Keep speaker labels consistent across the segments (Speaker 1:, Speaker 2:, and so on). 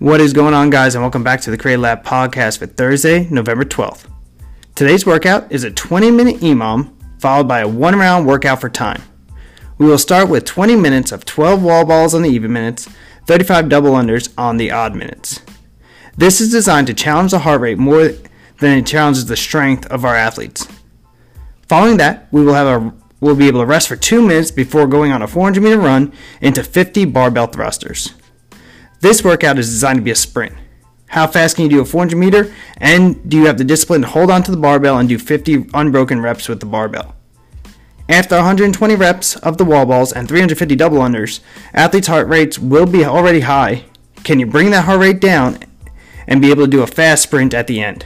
Speaker 1: What is going on, guys, and welcome back to the Create Lab podcast for Thursday, November 12th. Today's workout is a 20 minute EMOM followed by a one round workout for time. We will start with 20 minutes of 12 wall balls on the even minutes, 35 double unders on the odd minutes. This is designed to challenge the heart rate more than it challenges the strength of our athletes. Following that, we will have a we'll be able to rest for 2 minutes before going on a 400 meter run into 50 barbell thrusters. This workout is designed to be a sprint. How fast can you do a 400 meter? And do you have the discipline to hold on to the barbell and do 50 unbroken reps with the barbell? After 120 reps of the wall balls and 350 double unders, athletes' heart rates will be already high. Can you bring that heart rate down and be able to do a fast sprint at the end?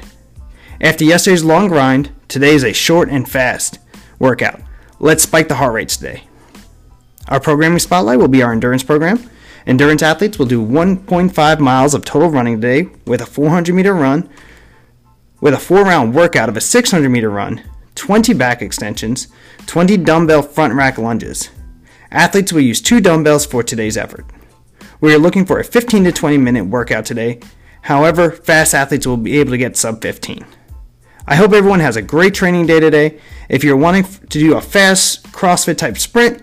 Speaker 1: After yesterday's long grind, today is a short and fast workout. Let's spike the heart rates today. Our programming spotlight will be our endurance program. Endurance athletes will do 1.5 miles of total running today with a 400 meter run, with a four round workout of a 600 meter run, 20 back extensions, 20 dumbbell front rack lunges. Athletes will use two dumbbells for today's effort. We are looking for a 15 to 20 minute workout today. However, fast athletes will be able to get sub 15. I hope everyone has a great training day today. If you're wanting to do a fast CrossFit type sprint,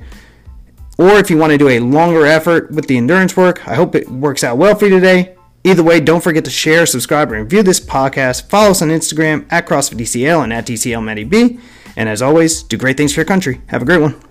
Speaker 1: or if you want to do a longer effort with the endurance work, I hope it works out well for you today. Either way, don't forget to share, subscribe, and review this podcast. Follow us on Instagram at CrossFitDCL and at DCLMeddyB. And as always, do great things for your country. Have a great one.